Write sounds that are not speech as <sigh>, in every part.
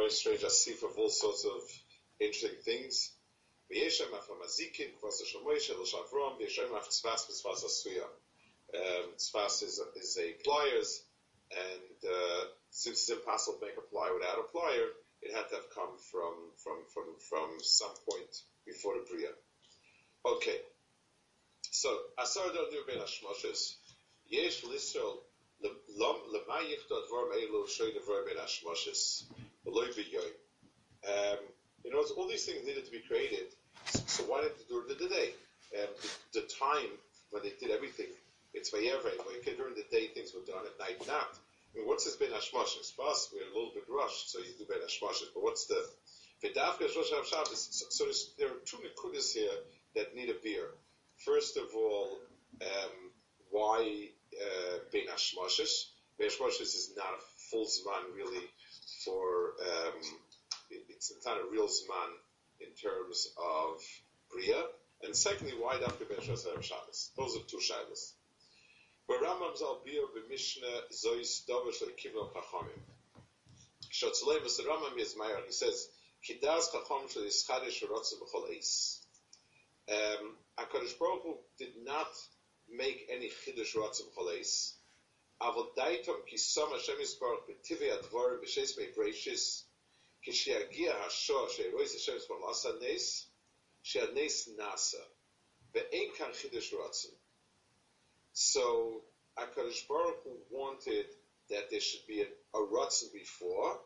very strange asif of all sorts of interesting things. Um, tzvas is, is a pliers, and uh, since it's impossible to make a plier without a plier, it had to have come from from from from some point before the bria. Okay, so asar do ben hashmoshes yesh lisol lema yichto dvar elu shoy dvar ben hashmoshes Um, you know, all these things needed to be created. So why didn't they do it in the day? Um, the, the time when they did everything, it's vayevre. During the day, things were done. At night, not. I mean, what's this ben hashmoshes? First, we're a little bit rushed, so you do ben hashmoshes. But what's the v'davka rosh Shabbos? So there are two nekudas here that need a beer. First of all, um, why uh, ben hashmoshes? Ben hashmoshes is not a full zman really for um, it, it's a real zman in terms of bria. And secondly, why dafka ben Shabbos? Those are two shilas. But Rambam's al bir b'mishnah zois davar shel kivno chachamim. Shotzalei v'se Rambam Yizmayar, he says, Kidaz chacham shel yischadish v'rotze b'chol eis. Um, HaKadosh Baruch Hu did not make any chidush rotze b'chol eis. Kisom Hashem Yisbarach b'tivei advar b'shes mei breishis kshiagia hasho she'erois Hashem Yisbarach lasa nes she'ad nes nasa ve'en kan chidush rotze. So Akadosh Baruch Hu wanted that there should be a, a Ratzin before,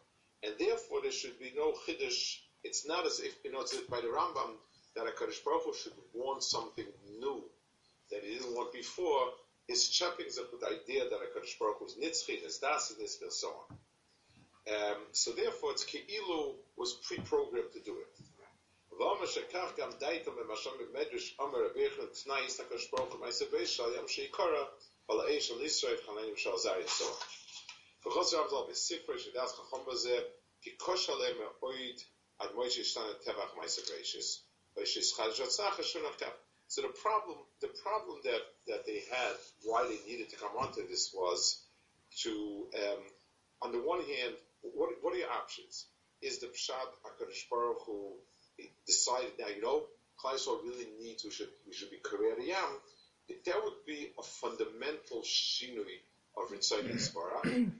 and therefore there should be no Chiddush. It's not as if, you know, it's by the Rambam that Akadosh Baruch Hu should want something new that he didn't want before His choppings up with the idea that Akadosh Baruch Hu is Nitzchin, is Das, and this, and so on. Um, so therefore, it's Ke'ilu was pre-programmed to do it. ואומר שכך גם דייתו ממשל במדרש אומר רבי יחנן תנאי הסתקש ברוך הוא מעשה בישל ים שיקורא על האש של ישראל חננים של זר יצור. וחוץ רב זול בספר שדעת חכם בזה כי קוש עליהם מאויד עד מועד שישתן את טבח מעשה בישס וישסחד שצנח השונח כך. so the problem, the problem that, that they had, why they needed to come onto this was to, um, on the one hand, what, what are your options? Is the Pshat HaKadosh Baruch Hu decided now, you know, Klaisol really needs, we should, we should be Korea Yam, that would be a fundamental shinui of Ritzayin and Svara, and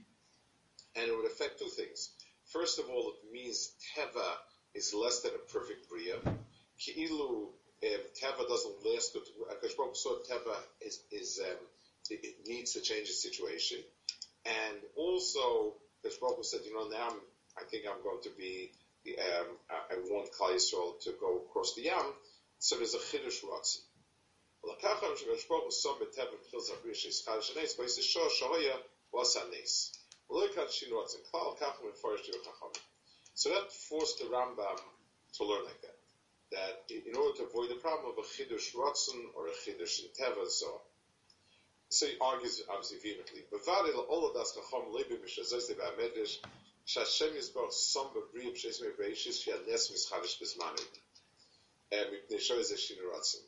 it would affect two things. First of all, it means Teva is less than a perfect Bria. Ki'ilu, um, Teva doesn't last, but Akash Baruch saw Teva is, is um, it, it, needs to change the situation. And also, Akash Baruch said, you know, now I'm, I think I'm going to be um, I want Klal to go across the Yam, so there's a Chiddush Ratzin. So that forced the Rambam to learn like that that in order to avoid the problem of a chidush ratzon or a chidush in teva so. So he argues obviously vehemently. But vadil all of das chacham leibe mishazos de ba'medrash shashem yisbor som b'briyim sheis me'beishis fi nes mischadish b'zmanim mipnei shoyz eshin ratzon.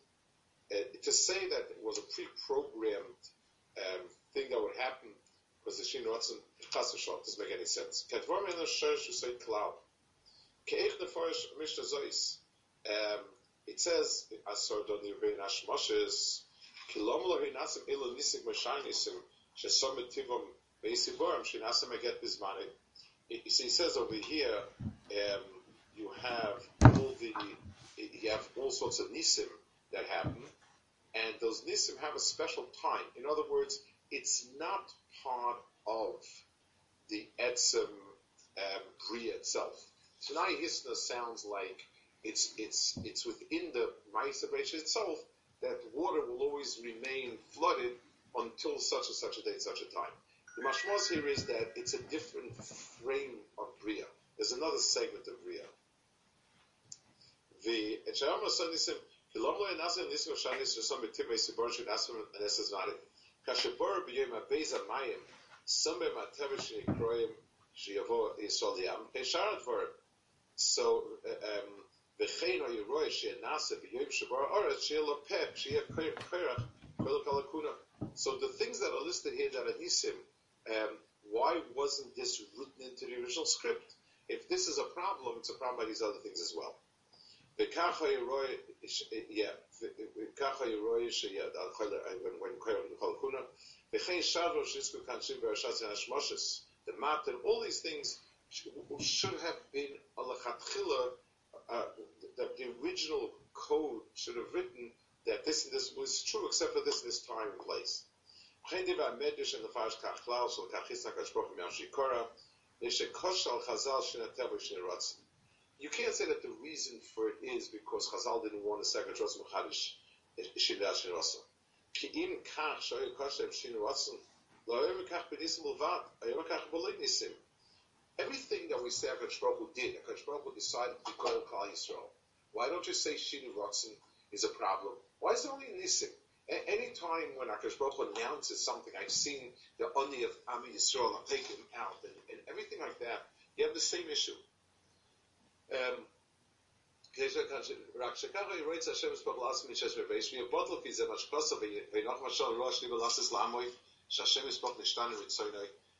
To say that it was a pre-programmed um, thing that would happen because the shin ratzon chas v'shalom doesn't make any sense. Kedvar me'na shoyz shusay klal. Ke'ech nefarish mishazos. Um, it says, Asordoni Reinash Moshes, Kilom Lohinasim Ilu Nisik Mashanisim, Shesomitivom Beisiborim, Shinasim Aget Bismani. So he says over here, um, you have all the, you have all sorts of nisim that happen, and those nisim have a special time. In other words, it's not part of the etzim um, bria itself. Tanai Hisna sounds like it's it's it's within the Ma'isa itself that water will always remain flooded until such and such a date, such a time. The mashmos here is that it's a different frame of Bria. There's another segment of Bria. Pesharat Vor. So, um, V'chein o Yeroy She'nase B'Yem Shabar Oretz, She'e Lo Peh, She'e Kerach, Kol Kalakuna. So the things that are listed here that are Nisim, um, why wasn't this written into the original script? If this is a problem, it's a problem by these other things as well. וככה ירוי, וככה ירוי when חלקונה, וכן שרו שיסקו כאנשים ברשת הנשמושס, the mat and all these things should have been a lechatchila, uh, the, the, original code should have written that this and this was true except for this and this time and place. You can't say that the reason for it is because Chazal didn't want a second Rosh Machadish eh, Shilat Shin Rosh. Kach koshem Shin Rosh, lo yom kach yom kach nisim. Everything that we say HaKadosh Baruch did, HaKadosh Baruch decided to call Klal Yisrael. Why don't you say Shin Rosa is a problem? Why is it only nisim? Any time when HaKadosh Baruch announces something, I've seen the Oni of Ami Yisrael, I'm taking him out, and, and everything like that, you have the same issue. Um, רק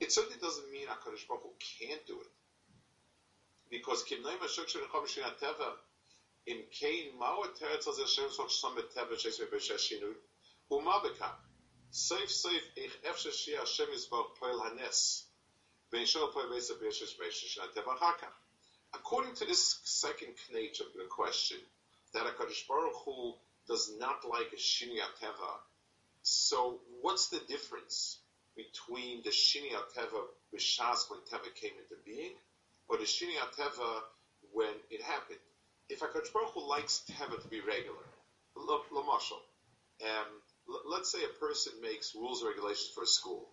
It certainly doesn't mean HaKadosh Baruch Hu can't do it. Because kim noim hashuk shel chom shin teva im kein mao teretz az Hashem soch sham teva sheis me beshesh shinui uma bekam seif seif ich efshe shi Hashem yisbach poel hanes ben shol poel beis beshesh beshesh teva hakam According to this second knage of the question, that HaKadosh Baruch Hu does not like a Shini Teva, so what's the difference between the Shini Teva B'Shas when Teva came into being, or the Shini Teva when it happened? If HaKadosh Baruch likes Teva to be regular, Lamashal, um, let's say a person makes rules and regulations for a school,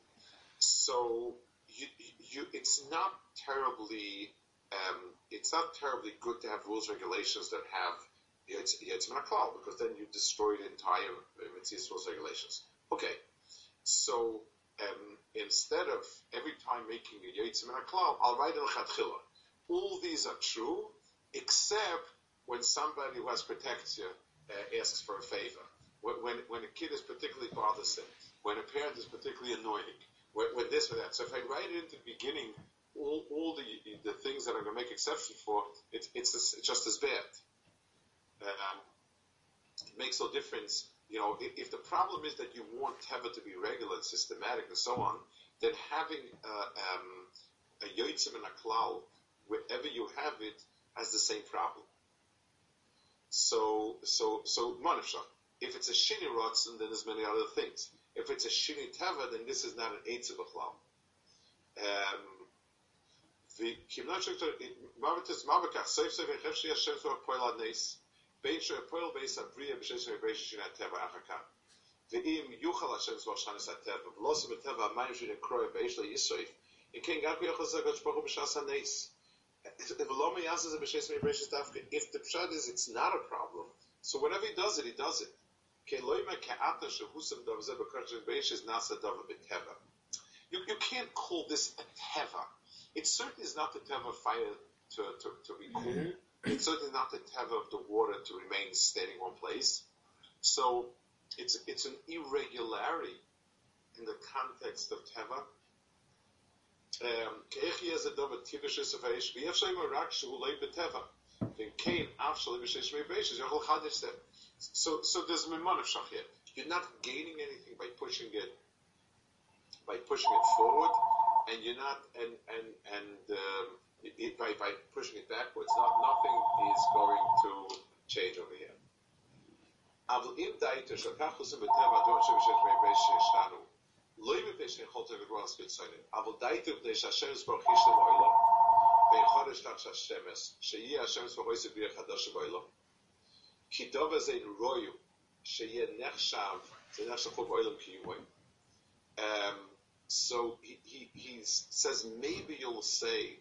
so you, you, it's not terribly um, it's not terribly good to have rules regulations that have Yetzim Klal, because then you destroy the entire Mitzvah's rules regulations. Okay, so um, instead of every time making a Yetzim Klal, I'll write in Chatchila. All these are true, except when somebody who has protection uh, asks for a favor. When, when, a kid is particularly bothersome, when a parent is particularly annoying, when, when this or that. So if I write it into the beginning all, all the, the things that I'm going to make exception for, it, it's, it's just as bad. Um, it makes no difference you know, if, if, the problem is that you want Teva to be regular and systematic and so on, then having uh, um, a Yoitzim and a Klal, wherever you have it, has the same problem. So, so, so, Monashah. If it's a Shini Rotson, then there's many other things. If it's a Shini Teva, then this is not an Eitz of a Klal. Um, the Seif השם סוף פועל עד נס, בין שפועל בייס הבריאה בשש מבייש שינה הטבע אחר כך. ואם יוכל השם סוף שנס הטבע, ולא עושה בטבע המים שנקרוי באש לישרף, אם כן גם כיוכל זה הקדוש ברוך הוא בשעס הנס. ולא מייעס את זה בשש מבייש דווקא. If the pshat is it's not a problem, so whenever he does it, he does it. כי לא ימה כאתה שהוסם דבר זה בקרש בייש is נעשה דבר בטבע. You, you can't call this a teva. It certainly is not the teva of fire to, to, to be cool. Mm-hmm. It's certainly not the teva of the water to remain standing in one place. So it's it's an irregularity in the context of teva. So, so there's mimanavshach here. You're not gaining anything by pushing it, by pushing it forward and you're not, and and and um, it, by by pushing it backwards, not nothing is going to אבל אם דייתו שלקח חוסם בטבע, דור השם שיש מי בייש שישתנו, לא ימפי שיכולת לגרוע על ספיצוינים, אבל דייתו מפני שהשם יסבור חיש למוילו, בין חודש תח שהשמס, שיהיה השם יסבור אוי סביר חדש שבוילו, כי דוב הזה רויו, שיהיה נחשב, זה נחשב חוב אוילם קיומוי. Um, so he, he, he says maybe you'll say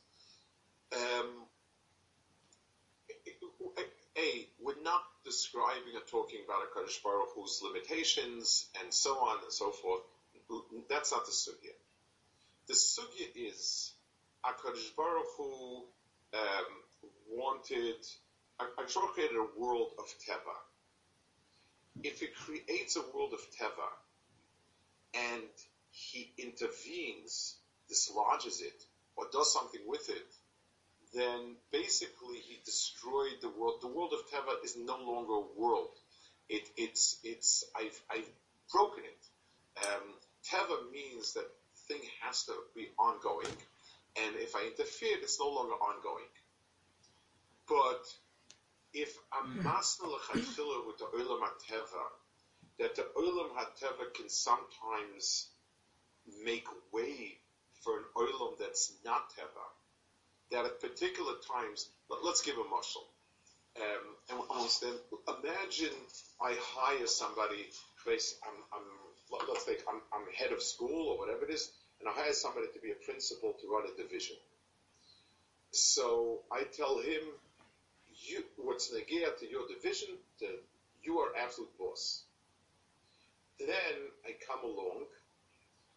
Um, a, we're not describing or talking about a Kaddish Baruch Hu's limitations and so on and so forth. That's not the sugya. The sugya is a Kaddish Baruch Hu um, wanted, a Baruch created a world of Teva. If it creates a world of Teva, and he intervenes, dislodges it, or does something with it, then basically he destroyed the world. The world of Teva is no longer a world. It, it's, it's, I've, I've broken it. Um, Teva means that thing has to be ongoing, and if I interfere, it's no longer ongoing. But if I'm masna lechatchila with the olam Teva, that the Olam HaTeva can sometimes make way for an Olam that's not Teva. That at particular times, let, us give a muscle. Um, and understand, imagine I hire somebody, I'm, I'm, let's take, I'm, I'm head of school or whatever it is, and I hire somebody to be a principal to run a division. So I tell him, you, what's negate to your division, to, you are absolute boss. Then I come along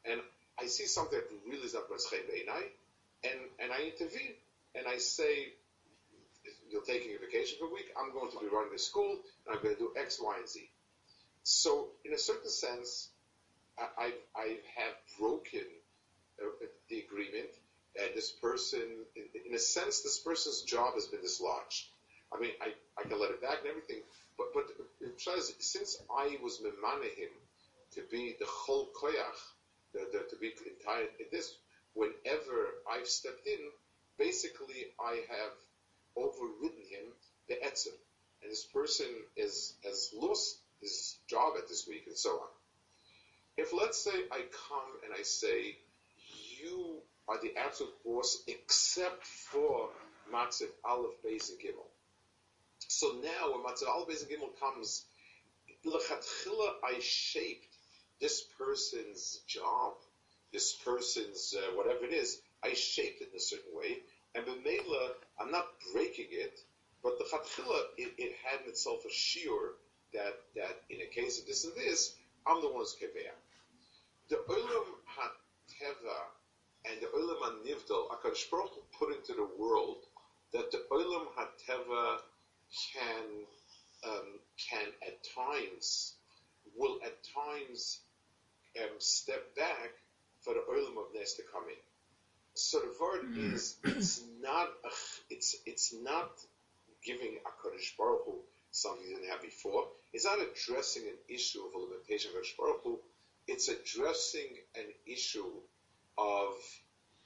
and I see something that really is not and, and I intervene and I say, you're taking a vacation for a week, I'm going to be running the school, and I'm going to do X, Y, and Z. So, in a certain sense, I, I, I have broken uh, the agreement, and this person, in, in, a sense, this person's job has been dislodged. I mean, I, I can let it back and everything, but, but since I was him to be the whole koyach, the, the, to be entire in this. Whenever I've stepped in, basically I have overridden him the etzim, and this person is has lost his job at this week and so on. If let's say I come and I say you are the absolute boss except for Matziv Aleph Beis and Gimel. So now when Matziv Aleph Beis and Gimel comes, lechatchila I shaped this person's job, this person's uh, whatever it is, I shaped it in a certain way, and B'meila, I'm not breaking it, but the Chatchila, it, it had in itself a shiur that, that in a case of this and this, I'm the one who's keveya. The Olam HaTeva and the Olam HaNivdal, HaKadosh Baruch put into the world that the Olam HaTeva can, um, can at times, will at times um, step back for the oil of Nes to come in. So the word is, it's not, it's, it's not giving a Kodesh Baruch Hu something he didn't have before. It's not addressing an issue of a limitation of Kodesh Baruch Hu. It's addressing an issue of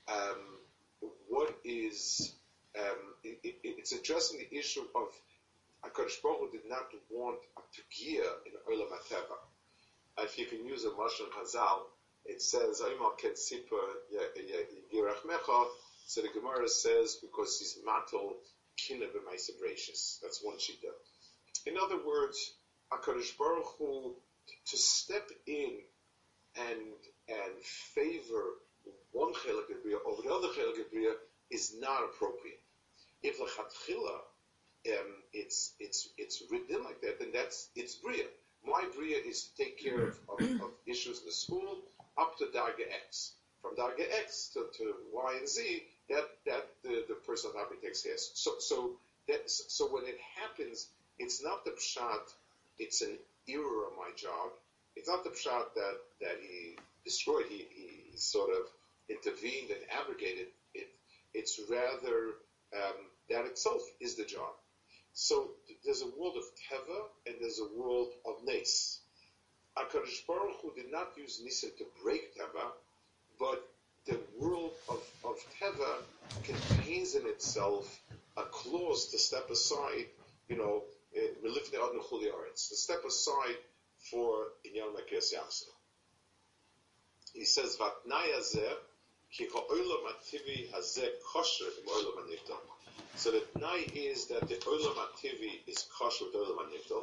um, what is, um, it, it, it's addressing the issue of HaKadosh Baruch Hu did not want a Tugia in Olam HaTeva if you can use a Mashal Chazal, it says, so the Gemara says, because he's matal kina b'maisa That's one shita. In other words, HaKadosh Baruch Hu, to step in and, and favor one Chelik over the other Chelik is not appropriate. If Lechatchila, um, it's, it's, it's written like that, then that's, it's Bria. My Bria is to take care of, of, of issues in the school up to Darga X. From Darga X to, to Y and Z, that, that the, the person takes care. So, so so when it happens, it's not the pshat, it's an error of my job. It's not the pshat that, that he destroyed, he, he sort of intervened and abrogated it. It's rather um, that itself is the job. So there's a world of teva and there's a world of nes. Akadosh Baruch Hu did not use nisim to break teva, but the world of, of teva contains in itself a clause to step aside. You know, eh, to step aside for inyan makes He says, "Vatnaya ki ha'olam ativi hazeh kosher olam so the Tnai is that the Olam Ativi is kosher with Olam Aniftal.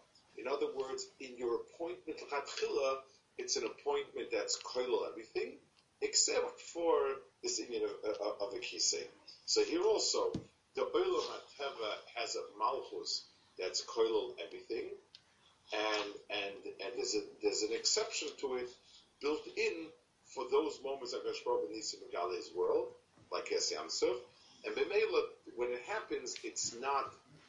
in other words, in your appointment, it's an appointment that's koilal everything, except for this union of, of, of a kisei. So here also, the Olam HaTeva has a malchus that's koilal everything, and and and there's a there's an exception to it built in for those moments that Gashbar needs to world, like Es Yamsuf, and when it happens, it's not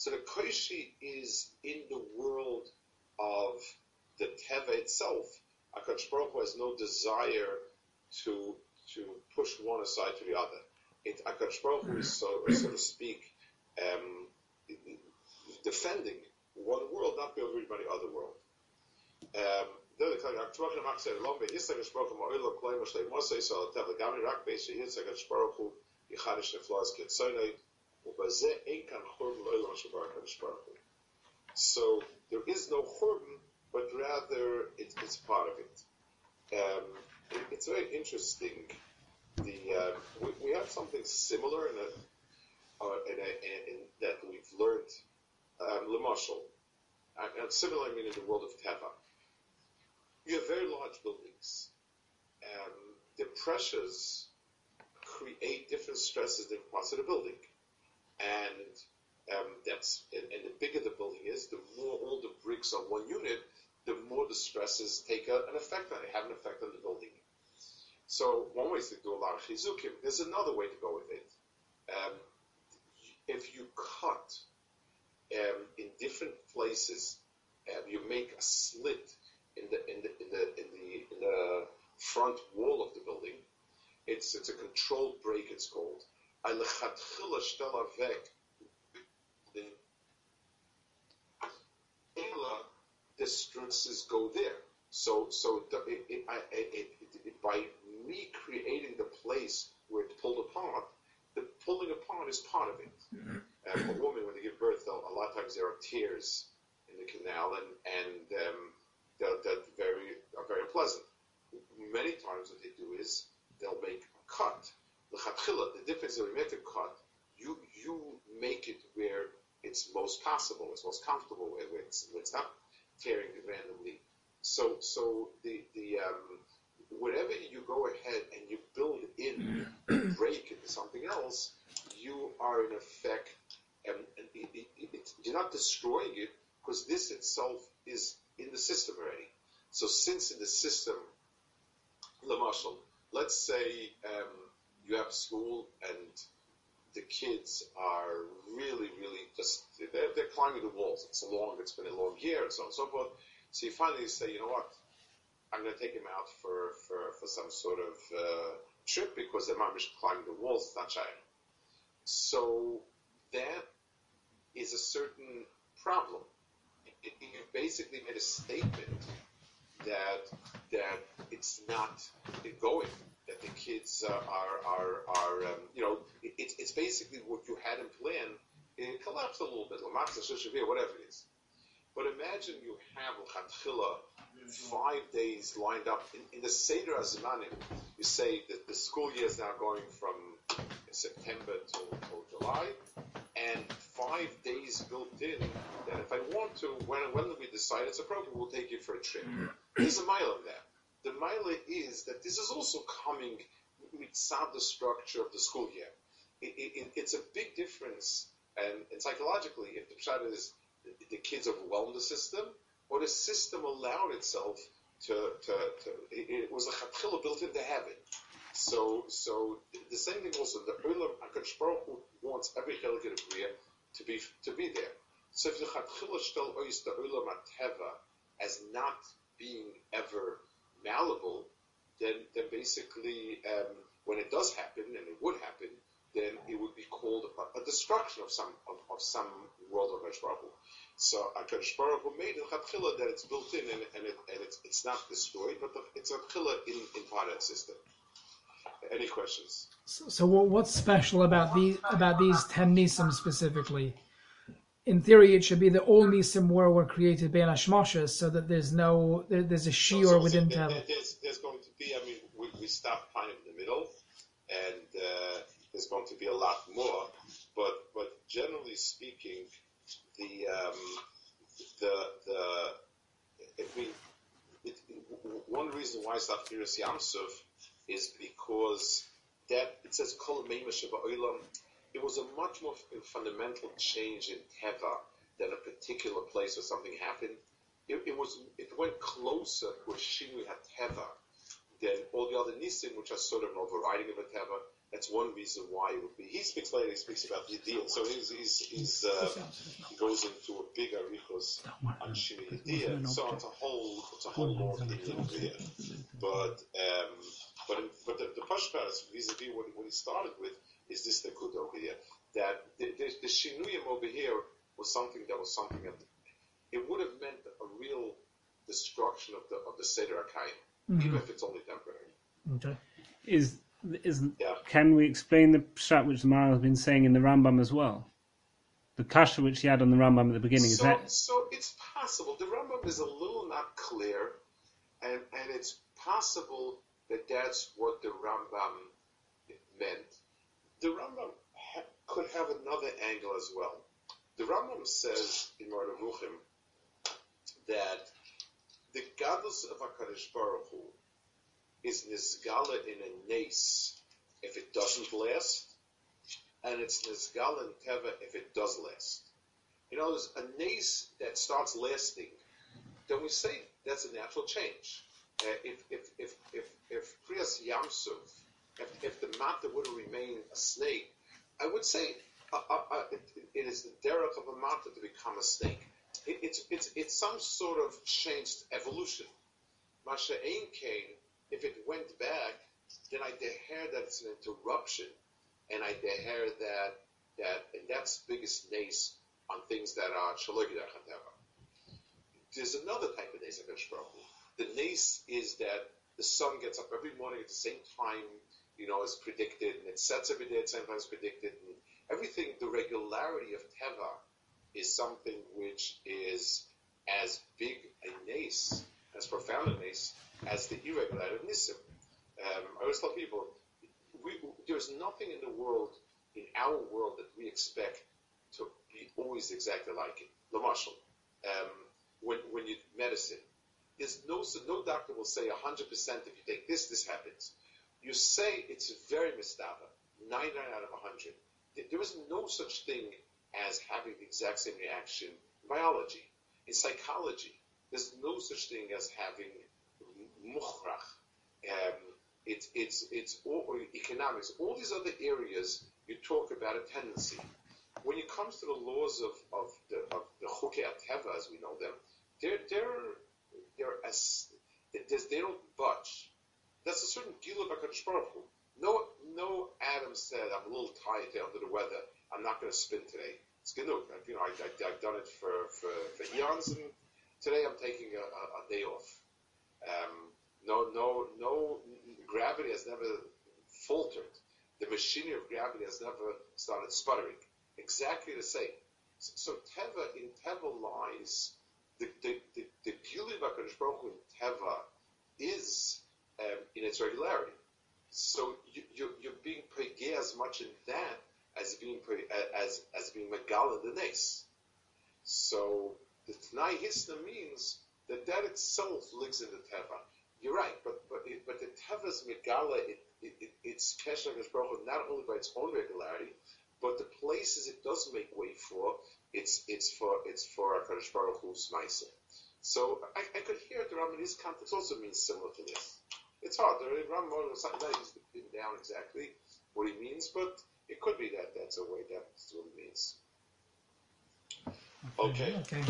So the Koishi is in the world of the Teva itself. Akash Baruch has no desire to to push one aside to the other. It Akash Baruch is so, so to speak, um, defending one world, not be over by the other world. Um, so there is no churban, but rather it, it's part of it. Um, it. It's very interesting. The um, we, we, have something similar in, a, uh, in, a, in that we've learned um, Lemashal, and similar I mean in the world of Teva. You have very large buildings. Um, the pressures create different stresses in parts of the building and um, that's and, and, the bigger the building is, the more all the bricks are one unit, the more the stresses take a, an effect on it, have an effect on the building. So one way is to do a lot of chizukim. There's another way to go with it. Um, if you cut um, in different places, um, you make a slit in the in the in the in the, in the front wall of the building. It's it's a controlled break. It's called the stresses go there. So, so it, it, it, by recreating the place where it pulled apart, the pulling apart is part of it. Mm-hmm. Um, a woman, when they give birth, a lot of times there are tears in the canal, and and um, they're, very unpleasant. Many times what they do is they'll make a Many the difference of hermetic cut, you you make it where it's most possible, it's most comfortable, where, it's, where it's, not tearing randomly. So so the the um, wherever you go ahead and you build in a <clears throat> break into something else, you are in effect um, it, it, it, you're not destroying it because this itself is in the system already. So since in the system, the muscle, let's say. Um, you have school and the kids are really, really just, they're, they're climbing the walls. It's a long, it's been a long year and so on and so forth. So you finally say, you know what, I'm going to take him out for, for, for some sort of uh, trip because the mom is climbing the walls, it's not. So that is a certain problem. You basically made a statement that that it's not going, kids uh, are are are um, you know it, it's basically what you had in plan. It collapsed a little bit, whatever it is. But imagine you have L'chatchila five days lined up. In, in the Seder Azmanim, you say that the school year is now going from September till, till July, and five days built in that if I want to, when, when we decide it's appropriate, we'll take you for a trip. There's a mile of that. The mile is that this is also coming mitzad the structure of the school year. It, it, it's a big difference, and, and psychologically, if the pshat is the kids overwhelmed the system, or the system allowed itself to, to, to it, was a chatchila built into habit. So, so the same thing also, the Olam HaKadosh Baruch Hu wants every chelik to be, to be there. So if the chatchila shtel ois the Olam HaTeva as not being ever malleable, then, then basically, um, when it does happen, and it would happen, then it would be called a, a destruction of some of, of some world of Hakadosh Baruch So Hakadosh Baruch Hu made a that it's built in and, and, it, and it's, it's not destroyed, but the, it's a in, in part of that system. Any questions? So, so what's special about these about these ten nisim specifically? In theory, it should be the all nisim were were created by Hashmoshes, so that there's no there, there's a shiur so, so within there, there's, there's, going to be. I mean, we, we stop kind of in the middle, and uh, there's going to be a lot more. But but generally speaking, the um, the the it, one reason why it's not Firas Yamsuf is because that it says Kol It was a much more fundamental change in Teva than a particular place or something happened. It, it was it went closer to a Shinui HaTeva than all the other Nisim, which are sort of an overriding of a Teva. That's one reason why it would be. He speaks later. He speaks about the deal. So he's, he's, he's uh, he goes into a big arichos on Shimi Yediyah. So it's a whole it's a whole long thing over here. But um, but but the, the pashpas vis-a-vis what, what he started with is this the good over here that the, the, the shinuyim over here was something that was something that it would have meant a real destruction of the of the seder akayim, mm-hmm. even if it's only temporary. Okay. Is isn't yeah. can we explain the pshat which the Mara has been saying in the Rambam as well? The kasha which he had on the Rambam at the beginning so, is that so it's possible. The Rambam is a little not clear, and and it's possible that that's what the Rambam meant. The Rambam ha- could have another angle as well. The Rambam says in Moreh Nevuchim that the godless of Hakadosh Baruch Hu is nisgala in a nace if it doesn't last, and it's nisgala in teva if it does last. You know, there's a nace that starts lasting, then we say that's a natural change. Uh, if if if if if Kriyas Yamsuf, if, if the matter would remain a snake, I would say uh, uh, uh, it, it is the derech of a matter to become a snake. It, it's it's it's some sort of changed evolution. Masha Ein Kain if it went back, then I deher that it's an interruption, and I deher that that and that's biggest nace on things that are shalogidar There's another type of nace The nace is that the sun gets up every morning at the same time, you know, as predicted, and it sets every day at the same time as predicted, and everything. The regularity of teva is something which is as big a nace, as profound a nace as the irregular of Nisim. Um, I always tell people, we, there's nothing in the world, in our world, that we expect to be always exactly like it. The marshal. um, when when you medicine. There's no so no doctor will say 100% if you take this, this happens. You say it's very mistava, 99 out of 100. There is no such thing as having the exact same reaction in biology. In psychology, there's no such thing as having mukhrach. Um, it's it's it's all, economics. All these other areas you talk about a tendency. When it comes to the laws of, of the of the teva as we know them, they're they're they're as they don't budge. That's a certain gilu b'kadosh baruch No no Adam said I'm a little tired under the weather. I'm not going to spin today. It's good. You know, I, have done it for, for, for eons, and today I'm taking a, a, a day off. Um, no, no, no, gravity has never faltered. The machinery of gravity has never started sputtering. Exactly the same. So, so Teva, in Teva lies, the, the, the, the Gili Baruch in Teva is um, in its regularity. So you, you, you're being paid as much in that as being as as being Megala the Nace. So the Tnai Hisna means that that itself lives in the Teva. You're right, but but but the Teva's Megala it, it, it, it's Baruch not only by its own regularity, but the places it does make way for, it's it's for it's for Hakadosh Baruch Hu's Ma'aser. So I, I could hear the Ram in his context also means similar to this. It's hard. The Ram is pin down exactly what he means, but it could be that that's a way that's what it means. Okay. Okay.